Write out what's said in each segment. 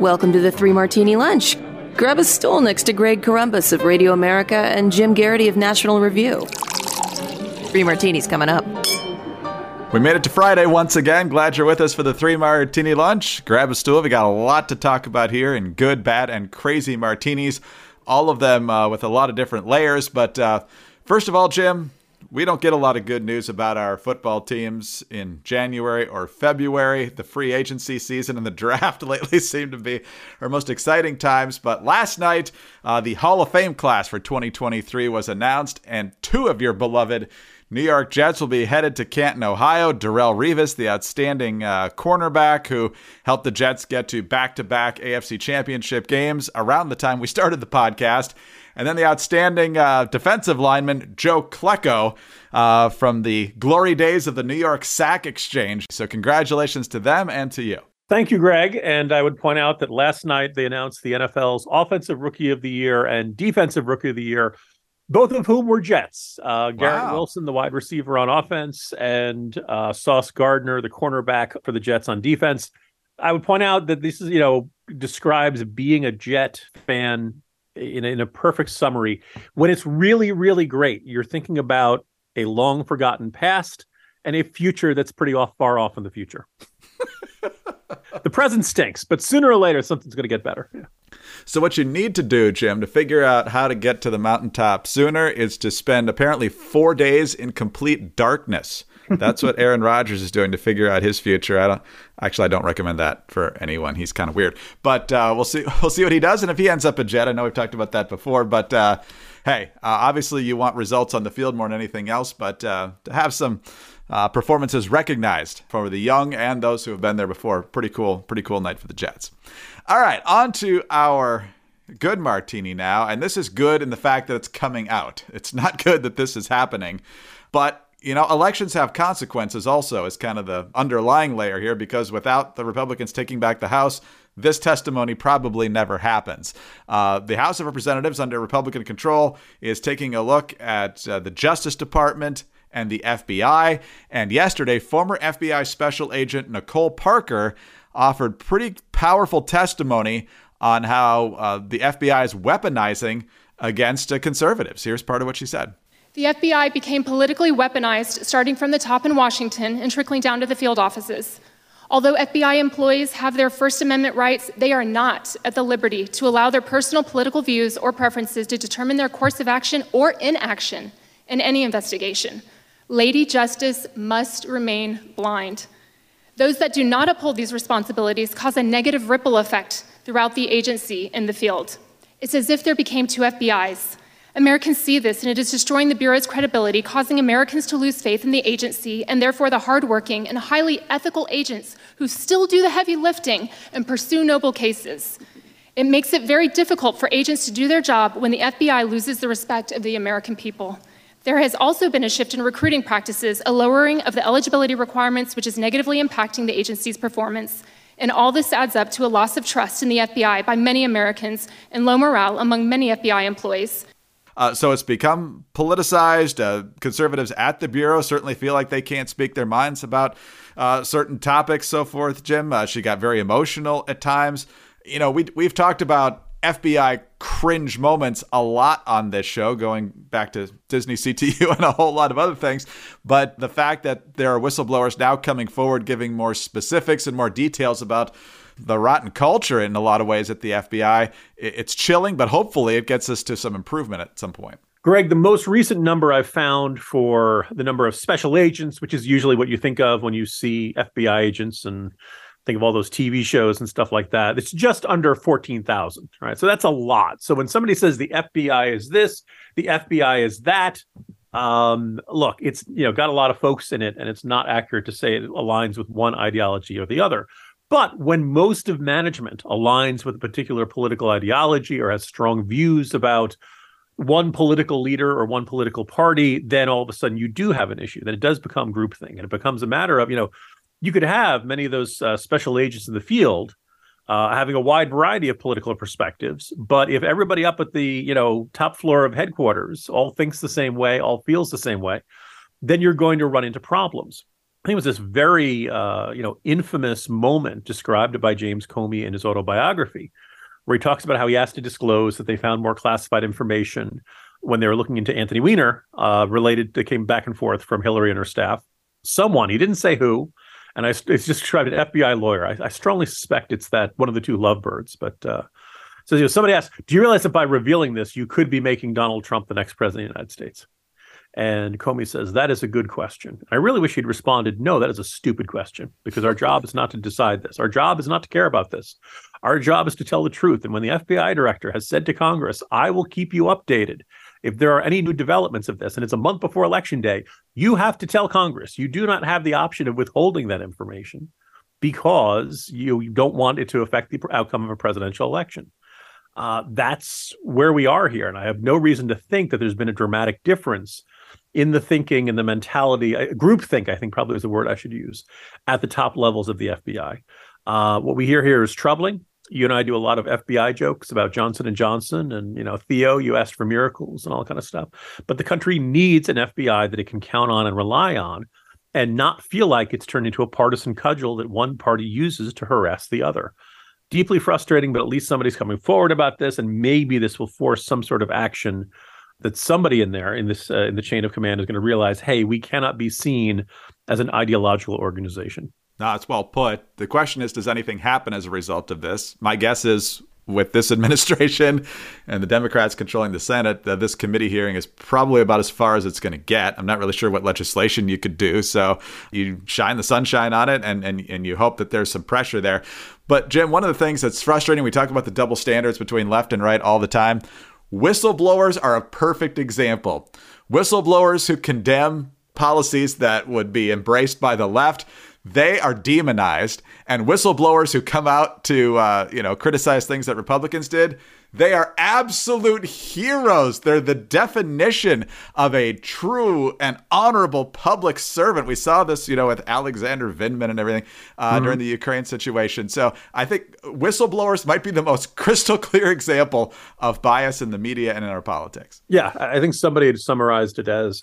Welcome to the Three Martini Lunch. Grab a stool next to Greg Corombos of Radio America and Jim Geraghty of National Review. Three Martinis coming up. We made it to Friday once again. Glad you're with us for the Three Martini Lunch. Grab a stool. We got a lot to talk about here in good, bad, and crazy martinis. All of them uh, with a lot of different layers. But uh, first of all, Jim, we don't get a lot of good news about our football teams in January or February. The free agency season and the draft lately seem to be our most exciting times. But last night, uh, the Hall of Fame class for 2023 was announced, and two of your beloved New York Jets will be headed to Canton, Ohio. Darrelle Revis, the outstanding uh, cornerback who helped the Jets get to back to back AFC championship games around the time we started the podcast. And then the outstanding uh, defensive lineman, Joe Klecko, uh, from the glory days of the New York Sack Exchange. So, congratulations to them and to you. Thank you, Greg. And I would point out that last night they announced the NFL's Offensive Rookie of the Year and Defensive Rookie of the Year both of whom were Jets. Uh, Garrett wow. Wilson, the wide receiver on offense, and uh, Sauce Gardner, the cornerback for the Jets on defense. I would point out that this is, you know, describes being a Jet fan in a, in a perfect summary. When it's really, really great, you're thinking about a long forgotten past and a future that's pretty off, far off in the future. the present stinks, but sooner or later, something's going to get better. Yeah. So, what you need to do, Jim, to figure out how to get to the mountaintop sooner is to spend apparently four days in complete darkness. That's what Aaron Rodgers is doing to figure out his future. I don't actually I don't recommend that for anyone. He's kind of weird, but uh, we'll see. We'll see what he does, and if he ends up a Jet, I know we've talked about that before, but uh, hey, uh, obviously you want results on the field more than anything else, but uh, to have some uh, performances recognized for the young and those who have been there before, pretty cool, pretty cool night for the Jets. All right, on to our good martini now. And this is good in the fact that it's coming out. It's not good that this is happening. But, you know, elections have consequences also, is kind of the underlying layer here, because without the Republicans taking back the House, this testimony probably never happens. Uh, the House of Representatives, under Republican control, is taking a look at uh, the Justice Department and the FBI. And yesterday, former FBI Special Agent Nicole Parker offered pretty powerful testimony on how uh, the FBI is weaponizing against uh, conservatives. Here's part of what she said. The FBI became politically weaponized starting from the top in Washington and trickling down to the field offices. Although FBI employees have their First Amendment rights, they are not at the liberty to allow their personal political views or preferences to determine their course of action or inaction in any investigation. Lady Justice must remain blind. Those that do not uphold these responsibilities cause a negative ripple effect throughout the agency in the field. It's as if there became two FBIs. Americans see this, and it is destroying the Bureau's credibility, causing Americans to lose faith in the agency and therefore the hardworking and highly ethical agents who still do the heavy lifting and pursue noble cases. It makes it very difficult for agents to do their job when the FBI loses the respect of the American people. There has also been a shift in recruiting practices, a lowering of the eligibility requirements, which is negatively impacting the agency's performance. And all this adds up to a loss of trust in the FBI by many Americans and low morale among many FBI employees. Uh, so it's become politicized. Uh, conservatives at the Bureau certainly feel like they can't speak their minds about uh, certain topics, so forth, Jim. Uh, she got very emotional at times. You know, we, we've talked about FBI cringe moments a lot on this show, going back to Disney CTU and a whole lot of other things. But the fact that there are whistleblowers now coming forward, giving more specifics and more details about the rotten culture in a lot of ways at the FBI, it's chilling, but hopefully it gets us to some improvement at some point. Greg, the most recent number I've found for the number of special agents, which is usually what you think of when you see FBI agents and think of all those TV shows and stuff like that. It's just under 14,000, right? So that's a lot. So when somebody says the FBI is this, the FBI is that, um, look, it's you know got a lot of folks in it, and it's not accurate to say it aligns with one ideology or the other. But when most of management aligns with a particular political ideology or has strong views about one political leader or one political party, then all of a sudden you do have an issue. Then it does become groupthink, and it becomes a matter of you know you could have many of those uh, special agents in the field uh, having a wide variety of political perspectives. But if everybody up at the you know top floor of headquarters all thinks the same way, all feels the same way, then you're going to run into problems. I think it was this very, uh, you know, infamous moment described by James Comey in his autobiography, where he talks about how he asked to disclose that they found more classified information when they were looking into Anthony Weiner, uh, related that came back and forth from Hillary and her staff. Someone, he didn't say who, and I, it's just described an FBI lawyer. I, I, strongly suspect it's that one of the two lovebirds. But uh, so you know, somebody asked, "Do you realize that by revealing this, you could be making Donald Trump the next president of the United States?" And Comey says, That is a good question. I really wish he'd responded, No, that is a stupid question because our job is not to decide this. Our job is not to care about this. Our job is to tell the truth. And when the FBI director has said to Congress, I will keep you updated if there are any new developments of this, and it's a month before election day, you have to tell Congress. You do not have the option of withholding that information because you don't want it to affect the outcome of a presidential election. Uh, that's where we are here. And I have no reason to think that there's been a dramatic difference in the thinking and the mentality, uh, group think, I think probably is the word I should use, at the top levels of the FBI. Uh, what we hear here is troubling. You and I do a lot of FBI jokes about Johnson and Johnson, and you know Theo. You asked for miracles and all kind of stuff. But the country needs an FBI that it can count on and rely on, and not feel like it's turned into a partisan cudgel that one party uses to harass the other. Deeply frustrating, but at least somebody's coming forward about this, and maybe this will force some sort of action that somebody in there in this uh, in the chain of command is going to realize, hey, we cannot be seen as an ideological organization. No, it's well put. The question is, does anything happen as a result of this? My guess is with this administration and the Democrats controlling the Senate, this committee hearing is probably about as far as it's going to get. I'm not really sure what legislation you could do. So you shine the sunshine on it and, and, and you hope that there's some pressure there. But Jim, one of the things that's frustrating, we talk about the double standards between left and right all the time. Whistleblowers are a perfect example. Whistleblowers who condemn policies that would be embraced by the left, they are demonized. And whistleblowers who come out to, uh, you know, criticize things that Republicans did, they are absolute heroes. They're the definition of a true and honorable public servant. We saw this, you know, with Alexander Vindman and everything uh, mm-hmm. during the Ukraine situation. So I think whistleblowers might be the most crystal clear example of bias in the media and in our politics. Yeah, I think somebody had summarized it as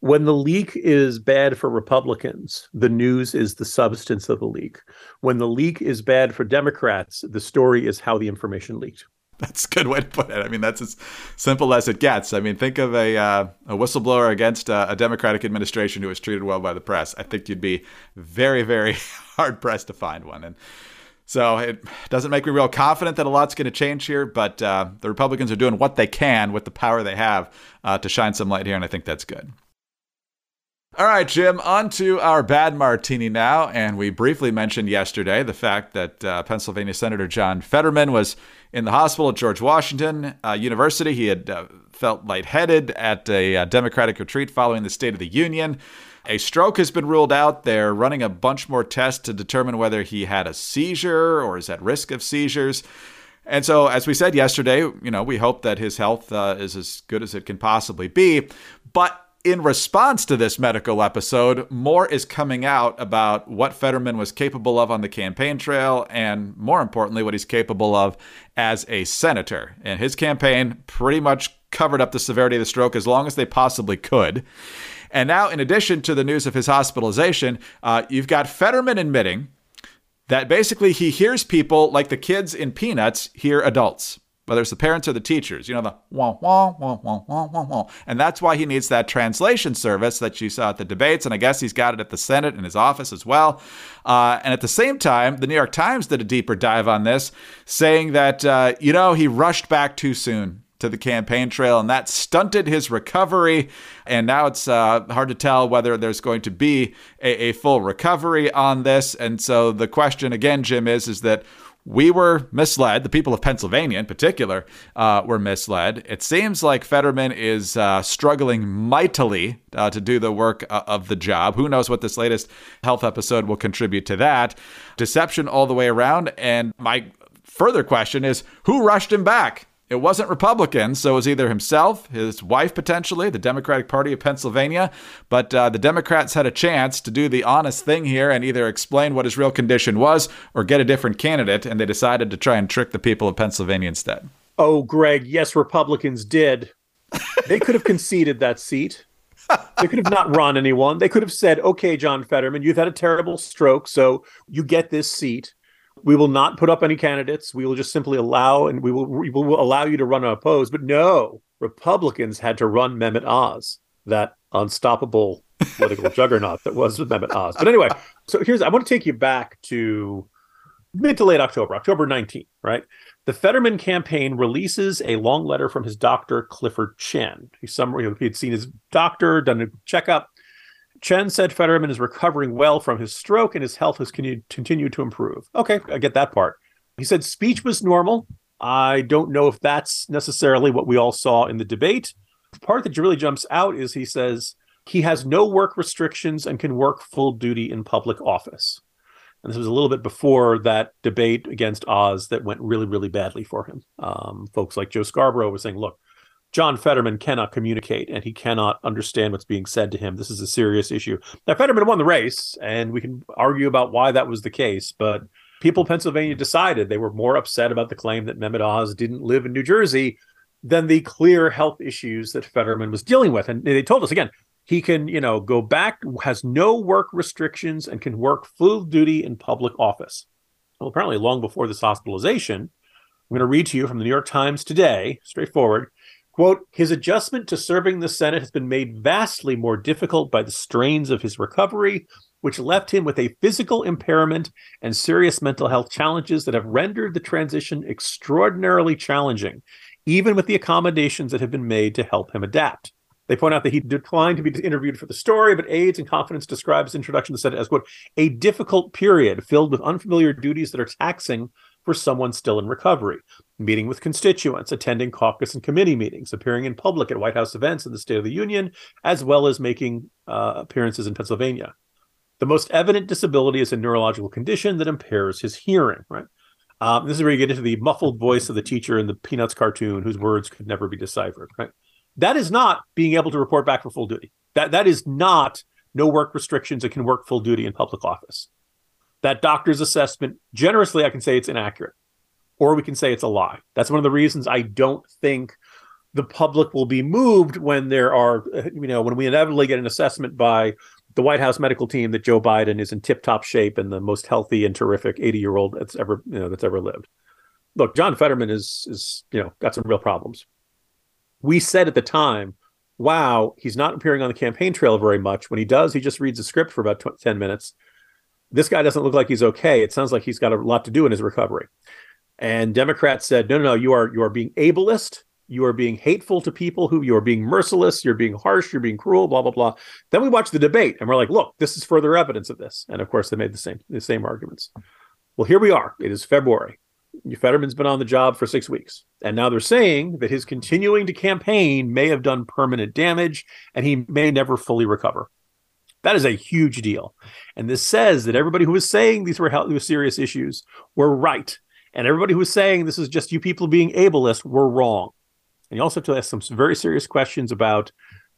when the leak is bad for Republicans, the news is the substance of the leak. When the leak is bad for Democrats, the story is how the information leaked. That's a good way to put it. I mean, that's as simple as it gets. I mean, think of a uh, a whistleblower against a, a, Democratic administration who was treated well by the press. I think you'd be very, very hard pressed to find one. And so it doesn't make me real confident that a lot's going to change here. But uh, the Republicans are doing what they can with the power they have uh, to shine some light here, and I think that's good. All right, Jim, on to our bad martini now. And we briefly mentioned yesterday the fact that uh, Pennsylvania Senator John Fetterman was in the hospital at George Washington uh, University. He had uh, felt lightheaded at a uh, Democratic retreat following the State of the Union. A stroke has been ruled out. They're running a bunch more tests to determine whether he had a seizure or is at risk of seizures. And so, as we said yesterday, you know, we hope that his health uh, is as good as it can possibly be. But in response to this medical episode, more is coming out about what Fetterman was capable of on the campaign trail and, more importantly, what he's capable of as a senator. And his campaign pretty much covered up the severity of the stroke as long as they possibly could. And now, in addition to the news of his hospitalization, uh, you've got Fetterman admitting that basically he hears people like the kids in Peanuts hear adults whether it's the parents or the teachers, you know, the wah, wah, wah, wah, wah, wah. And that's why he needs that translation service that you saw at the debates. And I guess he's got it at the Senate in his office as well. Uh, and at the same time, the New York Times did a deeper dive on this, saying that, uh, you know, he rushed back too soon to the campaign trail, and that stunted his recovery. And now it's uh, hard to tell whether there's going to be a, a full recovery on this. And so the question again, Jim, is is that we were misled. The people of Pennsylvania, in particular, uh, were misled. It seems like Fetterman is uh, struggling mightily uh, to do the work uh, of the job. Who knows what this latest health episode will contribute to that? Deception all the way around. And my further question is who rushed him back? It wasn't Republicans, so it was either himself, his wife potentially, the Democratic Party of Pennsylvania. But uh, the Democrats had a chance to do the honest thing here and either explain what his real condition was or get a different candidate, and they decided to try and trick the people of Pennsylvania instead. Oh, Greg, yes, Republicans did. they could have conceded that seat. they could have not run anyone. They could have said, okay, John Fetterman, you've had a terrible stroke, so you get this seat. We will not put up any candidates. We will just simply allow, and we will, we will allow you to run unopposed. But no, Republicans had to run Mehmet Oz, that unstoppable political juggernaut that was Mehmet Oz. But anyway, so here's I want to take you back to mid to late October, October 19th, right? The Fetterman campaign releases a long letter from his doctor, Clifford Chen. He, you know, he had seen his doctor, done a checkup. Chen said Fetterman is recovering well from his stroke and his health has continued to improve. Okay, I get that part. He said speech was normal. I don't know if that's necessarily what we all saw in the debate. The part that really jumps out is he says he has no work restrictions and can work full duty in public office. And this was a little bit before that debate against Oz that went really, really badly for him. Um, folks like Joe Scarborough were saying, look, John Fetterman cannot communicate and he cannot understand what's being said to him. This is a serious issue. Now, Fetterman won the race, and we can argue about why that was the case, but people in Pennsylvania decided they were more upset about the claim that Mehmet Oz didn't live in New Jersey than the clear health issues that Fetterman was dealing with. And they told us again, he can, you know, go back, has no work restrictions, and can work full duty in public office. Well, apparently, long before this hospitalization, I'm going to read to you from the New York Times today, straightforward. Quote, his adjustment to serving the Senate has been made vastly more difficult by the strains of his recovery, which left him with a physical impairment and serious mental health challenges that have rendered the transition extraordinarily challenging, even with the accommodations that have been made to help him adapt. They point out that he declined to be interviewed for the story, but aides and Confidence describes his introduction to the Senate as, quote, a difficult period filled with unfamiliar duties that are taxing for someone still in recovery, meeting with constituents, attending caucus and committee meetings, appearing in public at White House events and the State of the Union, as well as making uh, appearances in Pennsylvania. The most evident disability is a neurological condition that impairs his hearing, right? Um, this is where you get into the muffled voice of the teacher in the Peanuts cartoon whose words could never be deciphered, right? That is not being able to report back for full duty. That that is not no work restrictions It can work full duty in public office. That doctor's assessment, generously, I can say it's inaccurate, or we can say it's a lie. That's one of the reasons I don't think the public will be moved when there are, you know, when we inevitably get an assessment by the White House medical team that Joe Biden is in tip-top shape and the most healthy and terrific 80-year-old that's ever, you know, that's ever lived. Look, John Fetterman is is, you know, got some real problems we said at the time, wow, he's not appearing on the campaign trail very much. When he does, he just reads a script for about 10 minutes. This guy doesn't look like he's okay. It sounds like he's got a lot to do in his recovery. And Democrats said, no, no, no, you are you are being ableist. You are being hateful to people who you are being merciless. You're being harsh. You're being cruel. Blah blah blah. Then we watch the debate, and we're like, look, this is further evidence of this. And of course, they made the same the same arguments. Well, here we are. It is February. Fetterman's been on the job for six weeks. And now they're saying that his continuing to campaign may have done permanent damage and he may never fully recover. That is a huge deal. And this says that everybody who was saying these were, were serious issues were right. And everybody who was saying this is just you people being ableist were wrong. And you also have to ask some very serious questions about,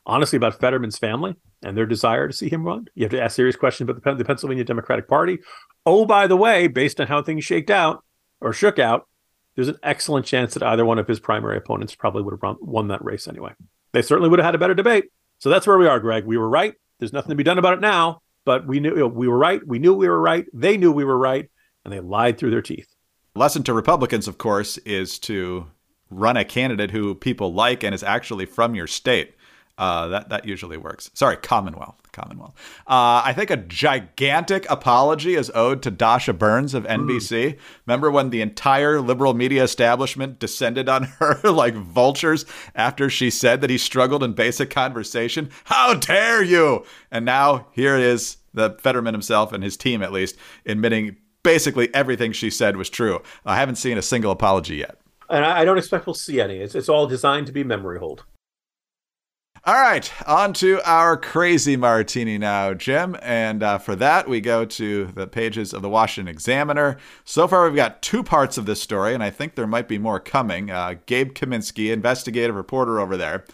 honestly, about Fetterman's family and their desire to see him run. You have to ask serious questions about the, the Pennsylvania Democratic Party. Oh, by the way, based on how things shaked out, or shook out, there's an excellent chance that either one of his primary opponents probably would have won that race anyway. They certainly would have had a better debate. So that's where we are, Greg. We were right. There's nothing to be done about it now, but we knew we were right. We knew we were right. They knew we were right, and they lied through their teeth. Lesson to Republicans, of course, is to run a candidate who people like and is actually from your state. Uh, that that usually works. Sorry, Commonwealth. Commonwealth. Uh, I think a gigantic apology is owed to Dasha Burns of NBC. Mm. Remember when the entire liberal media establishment descended on her like vultures after she said that he struggled in basic conversation? How dare you! And now here it is, the Fetterman himself and his team at least, admitting basically everything she said was true. I haven't seen a single apology yet. And I don't expect we'll see any. It's, it's all designed to be memory hold. All right, on to our crazy martini now, Jim. And uh, for that, we go to the pages of the Washington Examiner. So far, we've got two parts of this story, and I think there might be more coming. Uh, Gabe Kaminsky, investigative reporter over there.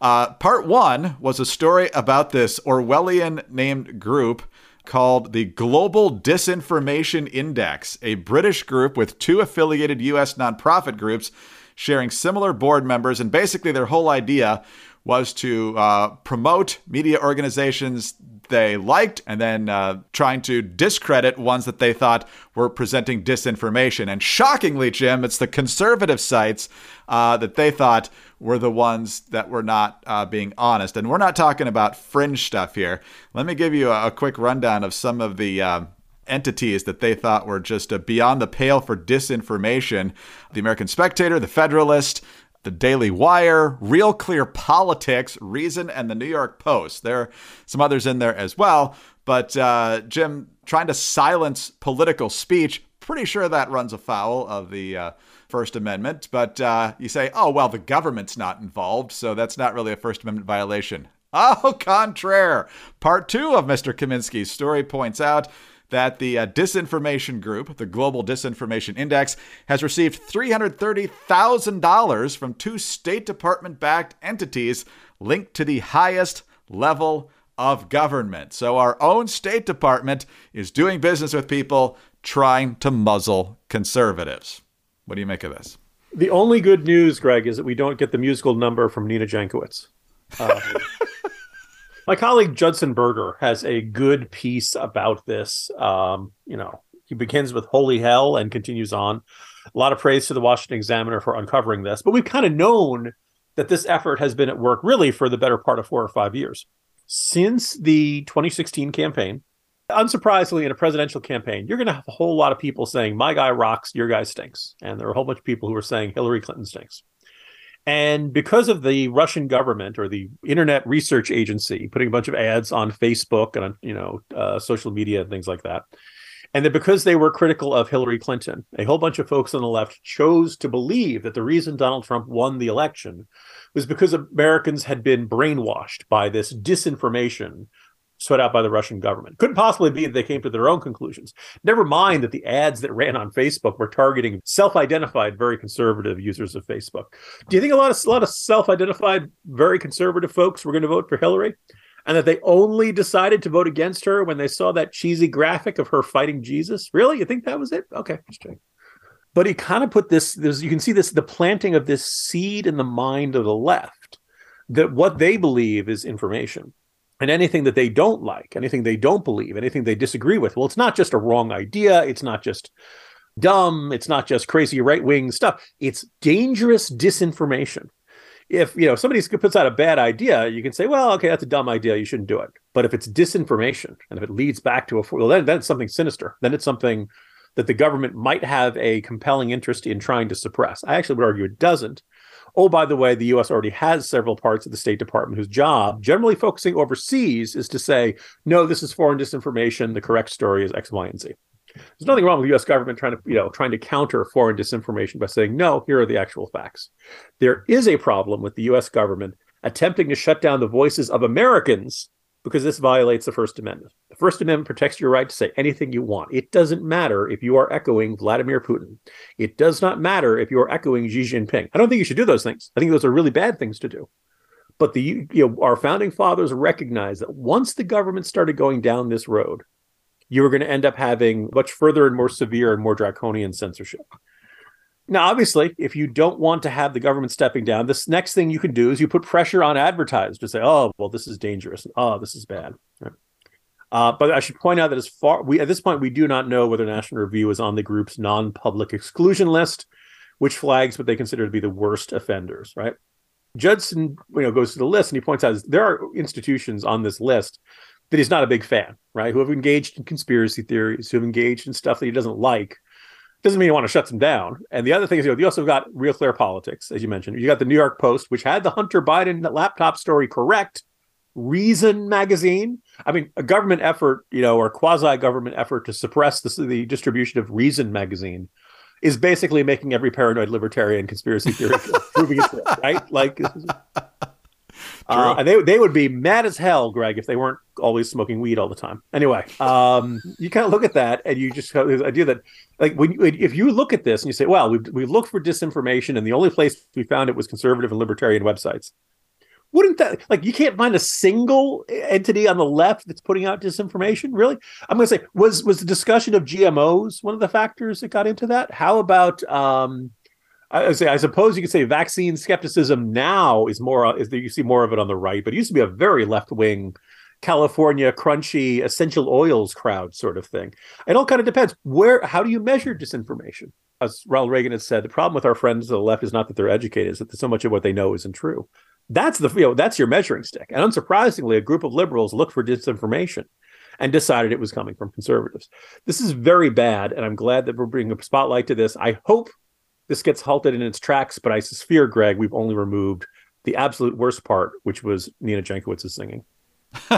Uh, part one was a story about this Orwellian named group called the Global Disinformation Index, a British group with two affiliated U.S. nonprofit groups sharing similar board members. And basically, their whole idea was to uh, promote media organizations they liked and then uh, trying to discredit ones that they thought were presenting disinformation. And shockingly, Jim, it's the conservative sites uh, that they thought were the ones that were not uh, being honest. And we're not talking about fringe stuff here. Let me give you a, a quick rundown of some of the. Uh, entities that they thought were just beyond the pale for disinformation the American Spectator, the Federalist, the Daily Wire, Real Clear Politics, Reason, and the New York Post. There are some others in there as well. But uh, Jim, trying to silence political speech, pretty sure that runs afoul of the uh, First Amendment. But uh, you say, oh, well, the government's not involved, so that's not really a First Amendment violation. Au contraire. Part two of Mr. Kaminsky's story points out that the uh, disinformation group, the Global Disinformation Index, has received $330,000 from two State Department backed entities linked to the highest level of government. So our own State Department is doing business with people trying to muzzle conservatives. What do you make of this? The only good news, Greg, is that we don't get the musical number from Nina Jankowicz. Uh, My colleague Judson Berger has a good piece about this. Um, you know, he begins with "Holy Hell" and continues on. A lot of praise to the Washington Examiner for uncovering this, but we've kind of known that this effort has been at work really for the better part of four or five years since the 2016 campaign. Unsurprisingly, in a presidential campaign, you're going to have a whole lot of people saying, My guy rocks, your guy stinks. And there are a whole bunch of people who are saying Hillary Clinton stinks. And because of the Russian government or the Internet Research Agency putting a bunch of ads on Facebook and on you know uh, social media and things like that, and that because they were critical of Hillary Clinton, a whole bunch of folks on the left chose to believe that the reason Donald Trump won the election was because Americans had been brainwashed by this disinformation sweat out by the Russian government. Couldn't possibly be that they came to their own conclusions. Never mind that the ads that ran on Facebook were targeting self-identified, very conservative users of Facebook. Do you think a lot of a lot of self-identified, very conservative folks were going to vote for Hillary? And that they only decided to vote against her when they saw that cheesy graphic of her fighting Jesus? Really? You think that was it? Okay, just checking. But he kind of put this, this, you can see this, the planting of this seed in the mind of the left that what they believe is information and anything that they don't like, anything they don't believe, anything they disagree with. Well, it's not just a wrong idea. It's not just dumb. It's not just crazy right wing stuff. It's dangerous disinformation. If you know somebody puts out a bad idea, you can say, "Well, okay, that's a dumb idea. You shouldn't do it." But if it's disinformation and if it leads back to a well, then, then it's something sinister. Then it's something that the government might have a compelling interest in trying to suppress. I actually would argue it doesn't oh, by the way, the US already has several parts of the State Department whose job, generally focusing overseas, is to say, no, this is foreign disinformation. The correct story is X, Y, and Z. There's nothing wrong with the US government trying to, you know, trying to counter foreign disinformation by saying, no, here are the actual facts. There is a problem with the US government attempting to shut down the voices of Americans because this violates the First Amendment. The First Amendment protects your right to say anything you want. It doesn't matter if you are echoing Vladimir Putin. It does not matter if you are echoing Xi Jinping. I don't think you should do those things. I think those are really bad things to do. But the you know, our founding fathers recognized that once the government started going down this road, you were going to end up having much further and more severe and more draconian censorship. Now, obviously, if you don't want to have the government stepping down, this next thing you can do is you put pressure on advertisers to say, "Oh, well, this is dangerous. And, Oh, this is bad." Right. Uh, but I should point out that as far we at this point we do not know whether National Review is on the group's non-public exclusion list, which flags what they consider to be the worst offenders. Right. Judson, you know, goes to the list and he points out there are institutions on this list that he's not a big fan, right? Who have engaged in conspiracy theories, who have engaged in stuff that he doesn't like doesn't mean you want to shut them down. And the other thing is, you, know, you also got Real Clear Politics, as you mentioned. You got the New York Post, which had the Hunter Biden laptop story correct. Reason magazine. I mean, a government effort, you know, or quasi government effort to suppress the, the distribution of Reason magazine is basically making every paranoid libertarian conspiracy theory proving it, right? Like, uh, and they they would be mad as hell, Greg, if they weren't always smoking weed all the time. Anyway, um, you kind of look at that, and you just have this idea that, like, when you, if you look at this and you say, "Well, we we looked for disinformation, and the only place we found it was conservative and libertarian websites," wouldn't that like you can't find a single entity on the left that's putting out disinformation? Really, I'm going to say was was the discussion of GMOs one of the factors that got into that? How about um, I, say, I suppose you could say vaccine skepticism now is more uh, is that you see more of it on the right, but it used to be a very left wing California crunchy essential oils crowd sort of thing. It all kind of depends. Where how do you measure disinformation? As Ronald Reagan has said, the problem with our friends to the left is not that they're educated, is that so much of what they know isn't true. That's the you know that's your measuring stick. And unsurprisingly, a group of liberals looked for disinformation and decided it was coming from conservatives. This is very bad, and I'm glad that we're bringing a spotlight to this. I hope this gets halted in its tracks, but I fear, Greg, we've only removed the absolute worst part, which was Nina Jankowicz's singing.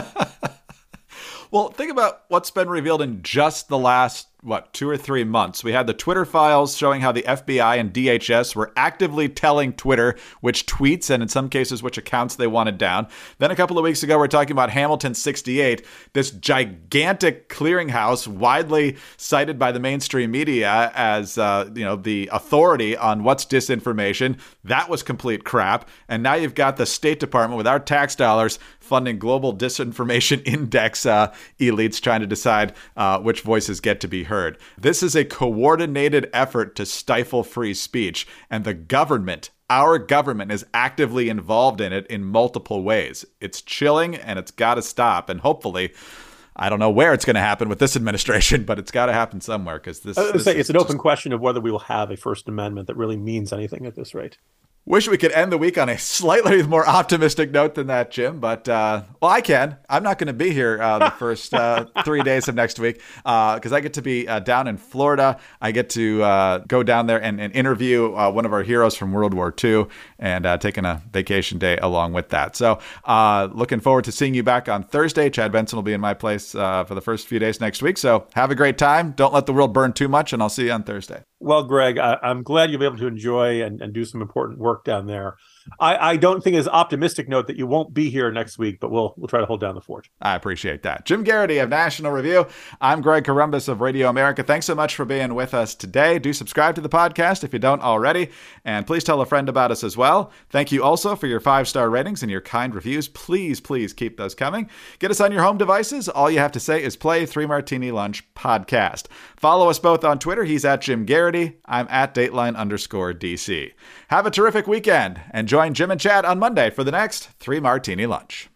well, think about what's been revealed in just the last what, two or three months. We had the Twitter files showing how the FBI and DHS were actively telling Twitter which tweets and in some cases which accounts they wanted down. Then a couple of weeks ago, we are talking about Hamilton 68, this gigantic clearinghouse widely cited by the mainstream media as, uh, you know, the authority on what's disinformation. That was complete crap. And now you've got the State Department with our tax dollars funding global disinformation index uh, elites trying to decide uh, which voices get to be heard. This is a coordinated effort to stifle free speech, and the government, our government, is actively involved in it in multiple ways. It's chilling and it's got to stop. And hopefully, I don't know where it's going to happen with this administration, but it's got to happen somewhere because this, this say, it's an open question of whether we will have a First Amendment that really means anything at this rate. Wish we could end the week on a slightly more optimistic note than that, Jim. But uh, well, I can. I'm not going to be here uh, the first uh, three days of next week because uh, I get to be uh, down in Florida. I get to uh, go down there and, and interview one of our heroes from World War II and taking a vacation day along with that. So looking forward to seeing you back on Thursday. Chad Benson will be in my place for the first few days next week. So have a great time. Don't let the world burn too much, and I'll see you on Thursday. Well, Greg, I, am glad you'll be able to enjoy and, and do some important work down there. I, I don't think it's optimistic note that you won't be here next week, but we'll we'll try to hold down the fort. I appreciate that. Jim Geraghty of National Review. I'm Greg Corombos of Radio America. Thanks so much for being with us today. Do subscribe to the podcast if you don't already, and please tell a friend about us as well. Thank you also for your five star ratings and your kind reviews. Please, please keep those coming. Get us on your home devices. All you have to say is play Three Martini Lunch podcast. Follow us both on Twitter. He's at Jim Geraghty. I'm at Dateline underscore DC. Have a terrific weekend and join Jim and Chad on Monday for the next Three Martini Lunch.